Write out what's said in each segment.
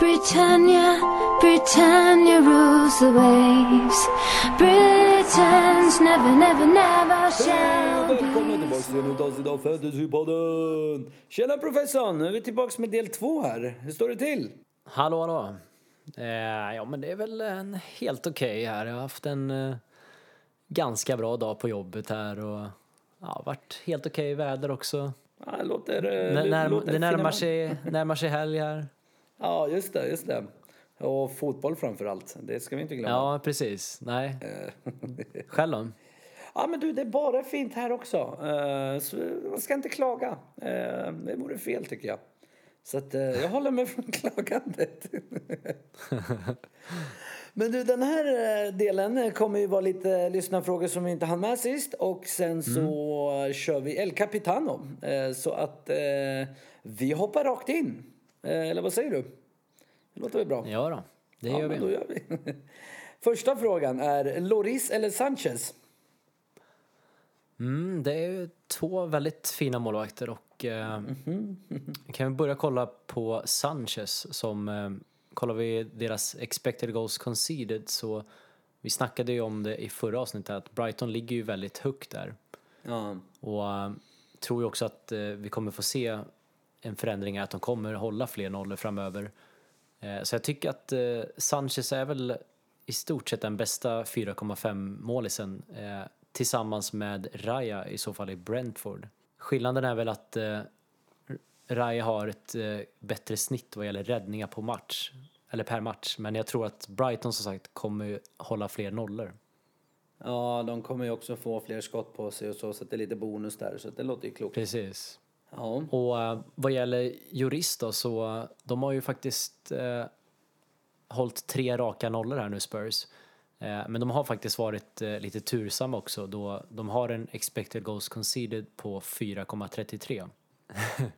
Britannia, Britannia rules the waves. Britons never, never, never shall be. Välkomna tillbaka till nytt avsnitt av Fantasypodden! Tjena professorn! Nu är vi tillbaka med del två här. Hur står det till? Hallå, hallå. Eh, ja, men det är väl en helt okej här. Jag har haft en eh, ganska bra dag på jobbet här och ja, varit helt okej väder också. Ja, det låter... eh, N- när, låter det närmar sig, närmar sig helg här. Ja, just det, just det. Och fotboll framför allt. Det ska vi inte glömma. Ja, precis. Nej. Själv då? Ja, men du, det är bara fint här också. Eh, så man ska inte klaga. Eh, det vore fel tycker jag. Så att, eh, jag håller mig från klagandet. Men du, den här eh, delen kommer ju vara lite lyssnarfrågor som vi inte hann med sist. Och sen så kör vi El Capitano. Eh, så att eh, vi hoppar rakt in. Eh, eller vad säger du? Det låter väl bra? Ja då, det Ja, gör vi. gör vi. Första frågan är Loris eller Sanchez? Mm, det är två väldigt fina målvakter och eh, kan vi börja kolla på Sanchez som eh, kollar vi deras expected goals conceded så vi snackade ju om det i förra avsnittet att Brighton ligger ju väldigt högt där. Ja. Och äh, tror ju också att eh, vi kommer få se en förändring, att de kommer hålla fler nollor framöver. Eh, så jag tycker att eh, Sanchez är väl i stort sett den bästa 4,5 målisen eh, tillsammans med Raya i så fall i Brentford. Skillnaden är väl att Raya har ett bättre snitt vad gäller räddningar på match, eller per match, men jag tror att Brighton som sagt kommer hålla fler nollor. Ja, de kommer ju också få fler skott på sig och så, så det är lite bonus där. Så det låter ju klokt. Precis. Ja. Och eh, vad gäller jurist då, så de har ju faktiskt eh, hållit tre raka nollor här nu, Spurs. Eh, men de har faktiskt varit eh, lite tursamma också då de har en expected goals conceded på 4,33.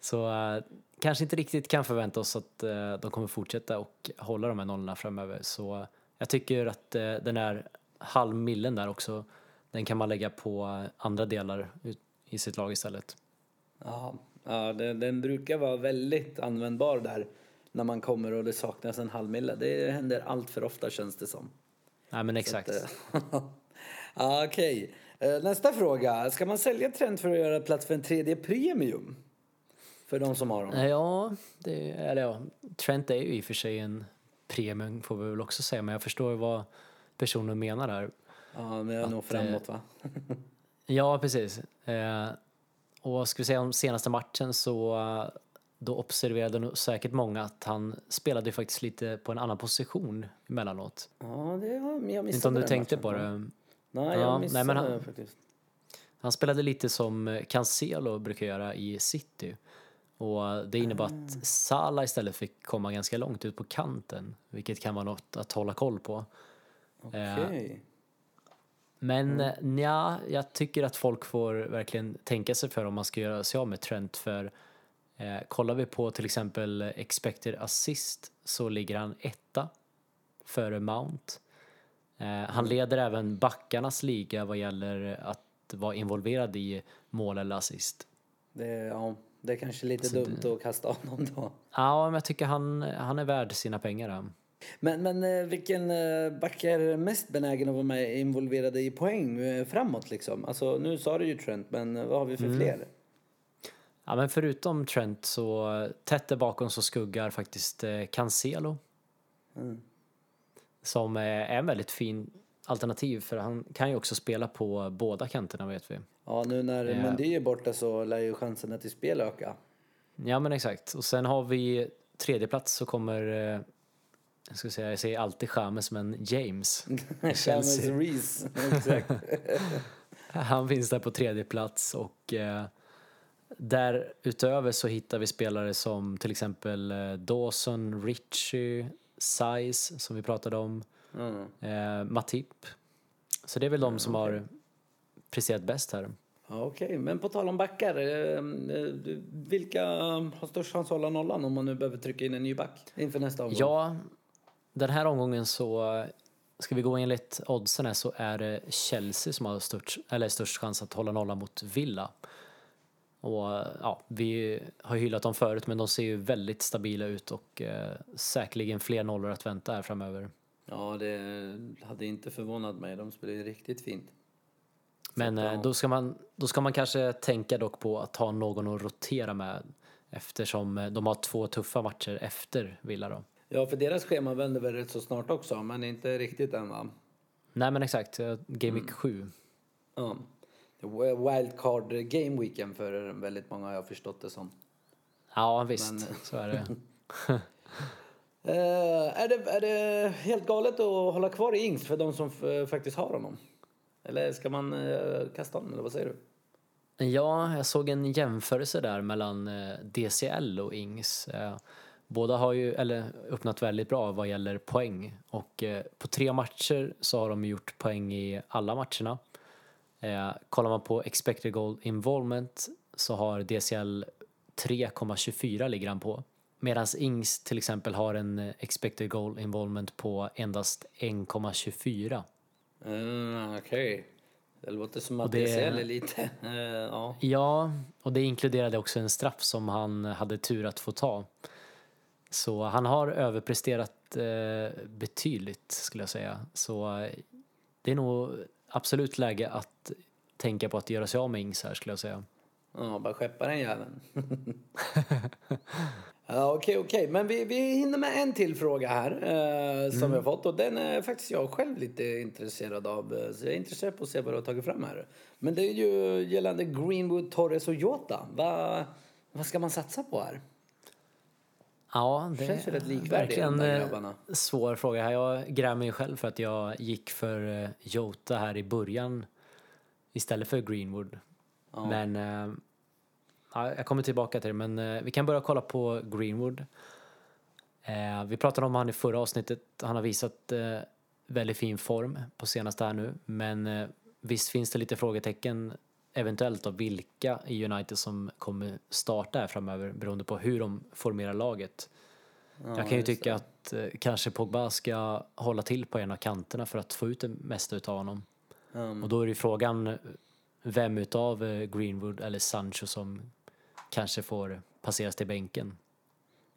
så eh, kanske inte riktigt kan förvänta oss att eh, de kommer fortsätta och hålla de här nollorna framöver. Så eh, jag tycker att eh, den här halvmillen där också, den kan man lägga på eh, andra delar i sitt lag istället. Ja, ja den, den brukar vara väldigt användbar där när man kommer och det saknas en halv mille. Det händer allt för ofta känns det som. Nej men exakt. Eh, ja, Okej. Eh, Nästa fråga. Ska man sälja Trent för att göra plats för en tredje premium? För de som har dem. Ja, det, eller ja, Trent är ju i och för sig en premium får vi väl också säga, men jag förstår vad personen menar där. Ja, men jag nog framåt va? Ja, precis. Och ska vi säga om senaste matchen så då observerade nog säkert många att han spelade faktiskt lite på en annan position emellanåt. Ja, det har jag missade Inte om du tänkte matchen. på det. Nej, Ja, jag nej, missade men han- det faktiskt. Han spelade lite som Cancelo brukar göra i City. Och det innebar att Salah istället fick komma ganska långt ut på kanten, vilket kan vara något att hålla koll på. Eh, Okej. Men mm. ja, jag tycker att folk får verkligen tänka sig för om man ska göra sig av med Trent för eh, kollar vi på till exempel expected assist så ligger han etta före Mount. Eh, han leder även backarnas liga vad gäller att vara involverad i mål eller assist. Det, ja, det är kanske lite Så dumt att kasta honom då. Ja, men jag tycker han, han är värd sina pengar. Men, men eh, vilken eh, back är mest benägen att vara med involverade i poäng eh, framåt liksom? Alltså nu sa du ju Trent, men eh, vad har vi Mm. för fler? Ja, men förutom Trent så eh, tätt där bakom så skuggar faktiskt eh, Cancelo. Som eh, är en väldigt fin alternativ för han kan ju också spela på båda kanterna vet vi. Ja, nu när Ja. Mendy är borta så lär ju chanserna till spel öka. Ja men exakt. Och sen har vi tredje plats så kommer, eh, jag ska säga, jag säger alltid James men James. James. Reese, exakt. Han finns där på tredje plats och eh, därutöver så hittar vi spelare som till exempel eh, Dawson, Richie, Size som vi pratade om, Mm. eh, Matip. Så det är väl de som har presterat bäst här. Okej, men på tal om backar. eh, eh, Vilka har störst chans att hålla nollan om man nu behöver trycka in en ny back inför nästa omgång? Ja, den här omgången så ska vi gå enligt oddsen här så är det Chelsea som har störst, eller störst chans att hålla nollan mot Villa. Och ja, vi har hyllat dem förut men de ser ju väldigt stabila ut och eh, säkerligen fler nollor att vänta här framöver. Ja, det hade inte förvånat mig. De spelar ju riktigt fint. Men eh, då, ska man, då ska man kanske tänka dock på att ha någon att rotera med eftersom eh, de har två tuffa matcher efter Villa då. Ja, för deras schema vänder väl rätt så snart också, men inte riktigt än va? Nej men exakt, eh, Game Week 7. Ja. Wildcard Game Weekend för väldigt många har jag förstått det som. Ja visst, Men- så är det. Eh, är, det, är det helt galet att hålla kvar i Ings för de som faktiskt har honom? Eller ska man eh, kasta honom, eller vad säger du? Ja, jag såg en jämförelse där mellan eh, DCL och Ings. Båda har ju eller, öppnat väldigt bra vad gäller poäng och eh, på tre matcher så har de gjort poäng i alla matcherna. Eh, kollar man på expected goal involvement så har DCL 3,24 ligger han på. Medan Ings till exempel har en eh, expected goal involvement på endast 1,24. Uh, Okej. Det låter som att det- DCL är lite... eh, ja. Ja, och det inkluderade också en straff som han hade tur att få ta. Så han har överpresterat eh, betydligt skulle jag säga. Så eh, det är nog absolut läge att tänka på att göra sig av med Ings här skulle jag säga. Ja, bara skeppa den jäveln. ja, okej, okej. Men vi, vi hinner med en till fråga här eh, som vi har fått. Och den är faktiskt jag själv lite intresserad av. eh, Så jag är intresserad på att se vad du har tagit fram här. Men det är ju gällande Greenwood, Torres och Jota. Va, vad ska man satsa på här? Ja, det Känns ju rätt är likvärdigt, verkligen eh, svår fråga. här. Jag grämer mig själv för att jag gick för eh, Jota här i början istället för Greenwood. Men eh, ja, jag kommer tillbaka till det. Men vi kan börja kolla på Greenwood. Vi pratade om han i förra avsnittet. Han har visat väldigt fin form på senaste här nu. Men visst finns det lite frågetecken eventuellt av vilka i United som kommer starta här framöver beroende på hur de formerar laget. jag kan ju tycka att eh, kanske Pogba ska hålla till på en av kanterna för att få ut det mesta utav honom. Um, Och då är ju frågan vem utav eh, Greenwood eller Sancho som kanske får passeras till bänken.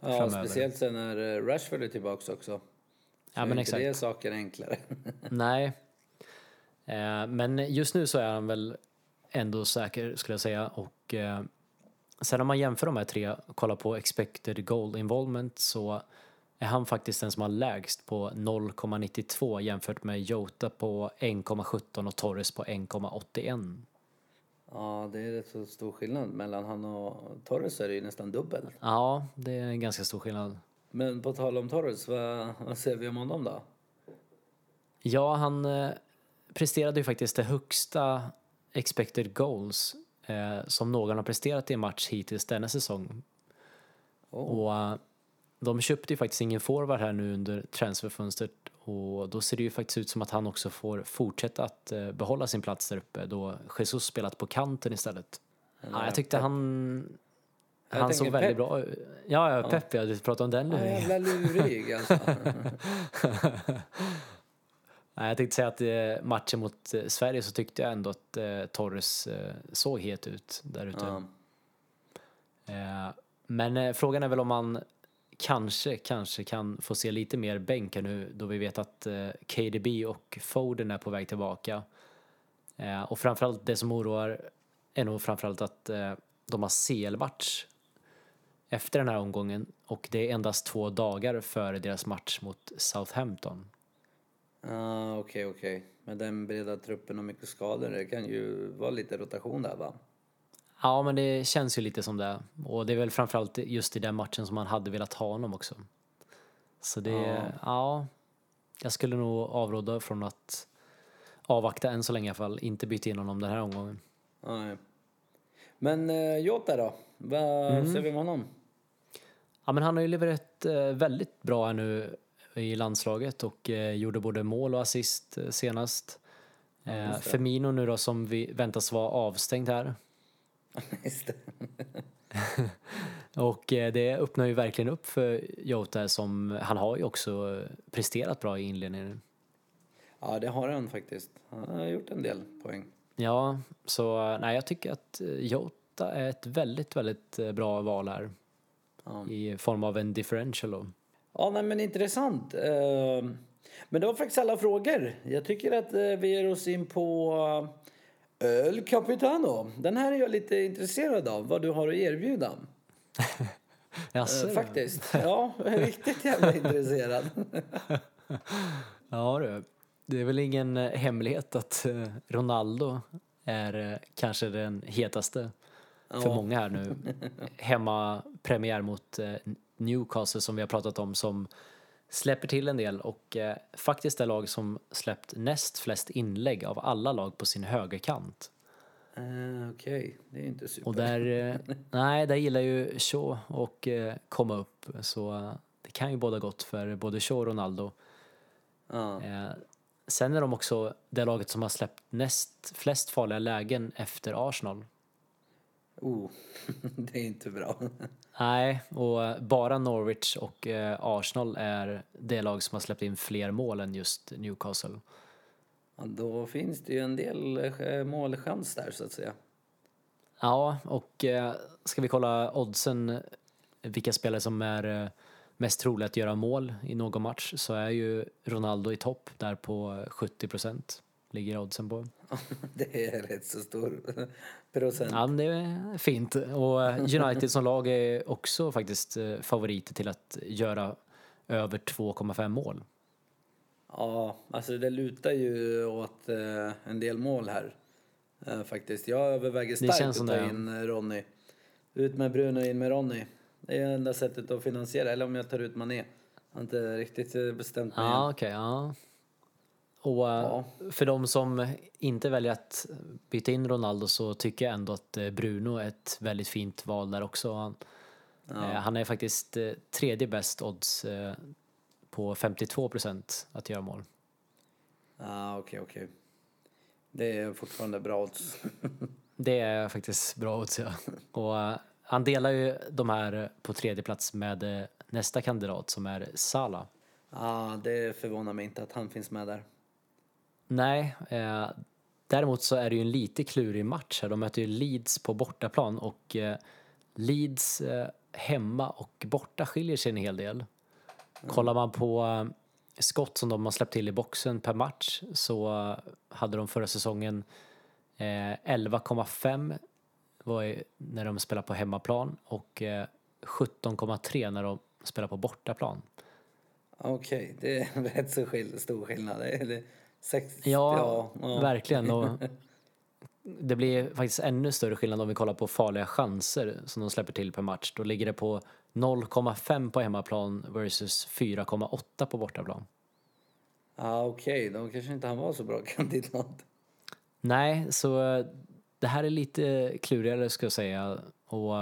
ja, framöver. speciellt sen när eh, Rashford är tillbaka också. Så Ja är men exakt. det saker enklare. Nej. Eh, men just nu så är han väl ändå säker skulle jag säga och eh, sen om man jämför de här tre och kollar på expected goal involvement så är han faktiskt den som har lägst på 0,92 jämfört med Jota på 1,17 och Torres på 1,81. ja, det är rätt så stor skillnad. Mellan han och Torres är det ju nästan dubbel. Ja, det är en ganska stor skillnad. Men på tal om Torres, vad, vad säger vi om honom då? Ja, han eh, presterade ju faktiskt det högsta expected goals eh, som någon har presterat i en match hittills denna säsong. Och eh, de köpte ju faktiskt ingen forward här nu under transferfönstret och då ser det ju faktiskt ut som att han också får fortsätta att eh, behålla sin plats där uppe då Jesus spelat på kanten istället. Ja, jag tyckte han Jag han såg tänker väldigt Pep. bra ut. Ja, ja, Pep, ja, du pratade om den Ja, nu. jävla lurig alltså. Nej, jag tänkte säga att eh, matchen mot eh, Sverige så tyckte jag ändå att eh, Torres såg het ut där ute. Eh, men frågan är väl om man kanske, kanske kan få se lite mer bänk här nu då vi vet att KDB och Foden är på väg tillbaka. Och framförallt det som oroar är nog framförallt att de har CL-match efter den här omgången och det är endast två dagar före deras match mot Southampton. Okej, okej. Med den breda truppen och mycket skador, det kan ju vara lite rotation där va? Ja, men det känns ju lite som det. Och det är väl framförallt just i den matchen som man hade velat ha honom också. Så det, ja. Ja. jag skulle nog avråda från att avvakta än så länge i alla fall. Inte byta in honom den här omgången. Nej. Men eh, Jota då? Vad Mm. säger vi om honom? Ja, men han har ju levererat eh, väldigt bra här nu i landslaget och eh, gjorde både mål och assist eh, senast. Eh, just det. Firmino nu då som vi väntas vara avstängd här. Och eh, det öppnar ju verkligen upp för Jota som han har ju också eh, presterat bra i inledningen. Ja, det har han faktiskt. Han har gjort en del poäng. Ja, så nej, jag tycker att eh, Jota är ett väldigt, väldigt eh, bra val här. I form av en differential då. Ja, nej, men intressant. Eh, Men det var faktiskt alla frågor. Jag tycker att eh, vi ger oss in på eh, El Capitano. Den här är jag lite intresserad av, vad du har att erbjuda. Jaså, Eh, Faktiskt. Ja, jag är riktigt jävla intresserad. Ja du. Det är väl ingen hemlighet att Ronaldo är kanske den hetaste för Ja. många här nu. Hemma premiär mot eh, Newcastle som vi har pratat om som släpper till en del och eh, faktiskt det lag som släppt näst flest inlägg av alla lag på sin högerkant. Eh, Okej, det är inte super. Och där, eh, nej, där gillar ju Shaw och eh, komma upp så eh, det kan ju båda gott för både Shaw och Ronaldo. Ja. Eh, sen är de också det laget som har släppt näst flest farliga lägen efter Arsenal. Oh, det är inte bra. Nej, och eh, bara Norwich och eh, Arsenal är det lag som har släppt in fler mål än just Newcastle. Ja, då finns det ju en del eh, målchans där så att säga. Ja, och ska vi kolla oddsen, vilka spelare som är mest troliga att göra mål i någon match så är ju Ronaldo i topp där på eh, 70 procent. Ligger oddsen på. Det är rätt så stor procent. Ja, det är fint. Och eh, United som lag är också faktiskt eh, favoriter till att göra över 2,5 mål. Ja, alltså det lutar ju åt eh, en del mål här. Faktiskt. Jag överväger starkt att ta ja. in Ronny. Ut med Bruno, in med Ronny. Det är enda sättet att finansiera. Eller om jag tar ut Mané. Jag har inte riktigt bestämt mig Ja, okej. ja. Och eh, Ja. för de som inte väljer att byta in Ronaldo så tycker jag ändå att eh, Bruno är ett väldigt fint val där också. Han, eh, han är faktiskt tredje bäst odds på 52 procent att göra mål. Ja, okej, okej. Det är fortfarande bra odds. Det är faktiskt bra odds ja. Och han delar ju de här på tredje plats med nästa kandidat som är Salah. Ja, det förvånar mig inte att han finns med där. Nej, eh, däremot så är det ju en lite klurig match här. De möter ju Leeds på bortaplan och eh, Leeds eh, hemma och borta skiljer sig en hel del. Mm. Kollar man på eh, skott som de har släppt till i boxen per match så eh, hade de förra säsongen eh, 11,5 var när de spelade på hemmaplan och 17,3 när de spelade på bortaplan. Okej, okay, det är rätt så stor skillnad. Det, 60, ja, ja, verkligen. Och det blir faktiskt ännu större skillnad om vi kollar på farliga chanser som de släpper till per match. Då ligger det på 0,5 på hemmaplan versus 4,8 på bortaplan. Ah, okej. Okay. Då kanske inte han var så bra kandidat. Nej, så eh, det här är lite klurigare ska jag säga. Och,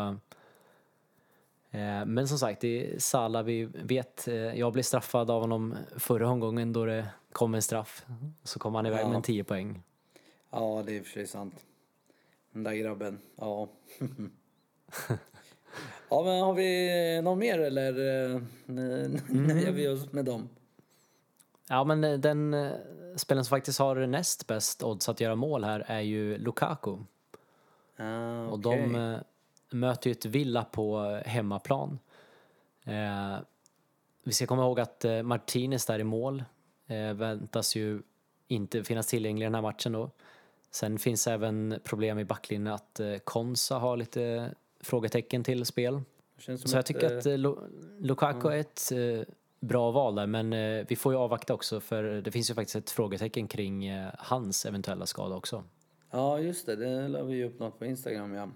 eh, men som sagt, det är Salah vi vet. Eh, jag blev straffad av honom förra omgången då det kom en straff. Så kom han iväg Ja. med en 10 poäng. Ja, det är i och för sig sant. Den där grabben, ja. ja, men har vi någon mer eller eh, nöjer vi oss med dem? Ja, men eh, den eh, spelaren som faktiskt har näst bäst odds att göra mål här är ju Lukaku. Ja, Och okej. de möter ju ett Villa på hemmaplan. Eh, vi ska komma ihåg att Martinez där i mål eh, väntas ju inte finnas tillgänglig i den här matchen då. Sen finns även problem i backlinjen att eh, Konsa har lite frågetecken till spel. Så jag tycker eh, att eh, Lu- Lukaku är ett eh, bra val där men eh, vi får ju avvakta också för det finns ju faktiskt ett frågetecken kring eh, hans eventuella skada också. Ja, just det. Det la vi ju upp något på Instagram, ja.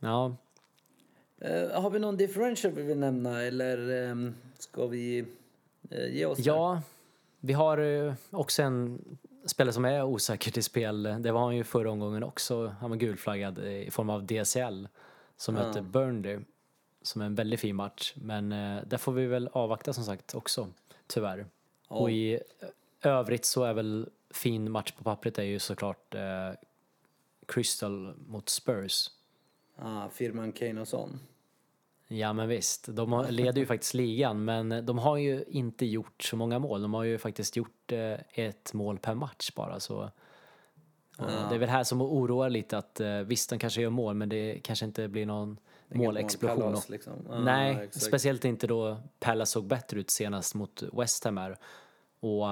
Ja, Eh, har vi någon differential vi vill nämna eller eh, ska vi eh, ge oss där? Vi har eh, också en spelare som är osäker till spel. Det var han ju förra omgången också. Han var gulflaggad i form av DCL som Ja. möter Burnley som är en väldigt fin match. Men eh, där får vi väl avvakta som sagt också, tyvärr. Ja. Och i övrigt så är väl fin match på pappret är ju såklart eh, Crystal mot Spurs. Ah, firman Kane och sån. Ja men visst, de leder ju faktiskt ligan men de har ju inte gjort så många mål. De har ju faktiskt gjort eh, ett mål per match bara så Och Det är väl här som oroar lite att eh, visst, de kanske gör mål, men det kanske inte blir någon målexplosion. Och- liksom. Ja, Nej, exakt. speciellt inte då Palace såg bättre ut senast mot West Ham här. Och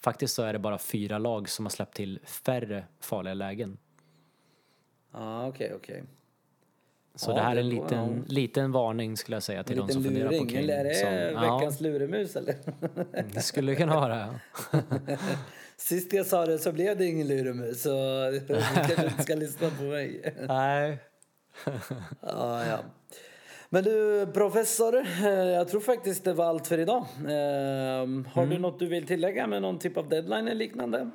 faktiskt så är det bara fyra lag som har släppt till färre farliga lägen. Ja, okej, okej. Så Ja, det här är en liten, liten varning skulle jag säga till de som liten funderar på luring. Eller är det Som, veckans luremus eller? ja, det skulle kunna vara ja. Sist jag sa det så blev det ingen luremus så du kanske inte ska lyssna på mig. Nej. Ja, ja. Men du, professor, eh, jag tror faktiskt det var allt för idag. Eh, Har Mm. du något du vill tillägga med någon typ av deadline eller liknande?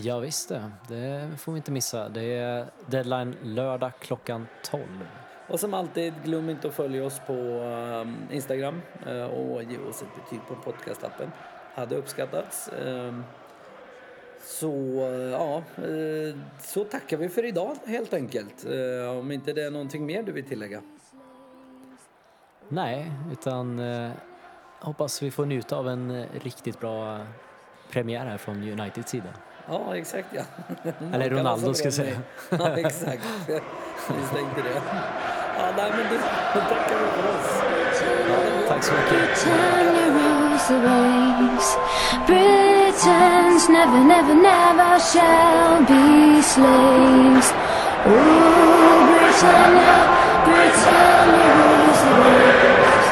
Ja, visst det. Det får vi inte missa. Det är deadline lördag klockan 12. Och som alltid, glöm inte att följa oss på eh, Instagram eh, och ge oss ett betyg på podcastappen. Hade uppskattats. Eh, Så eh, ja, eh, så tackar vi för idag helt enkelt. Om inte det är någonting mer du vill tillägga. Nej, utan hoppas vi får njuta av en riktigt bra premiär här från Uniteds sida. Ja, exakt ja. Eller Man kan Ronaldo, vara så ska jag bra säga. med- Ja, exakt. Vi tänkte det. Ja, nej men du, då tackar vi för oss. Tack så mycket. Britannia the waves. Britons never, never, never shall be slaves. Oh, Britannia, Britannia rules the waves.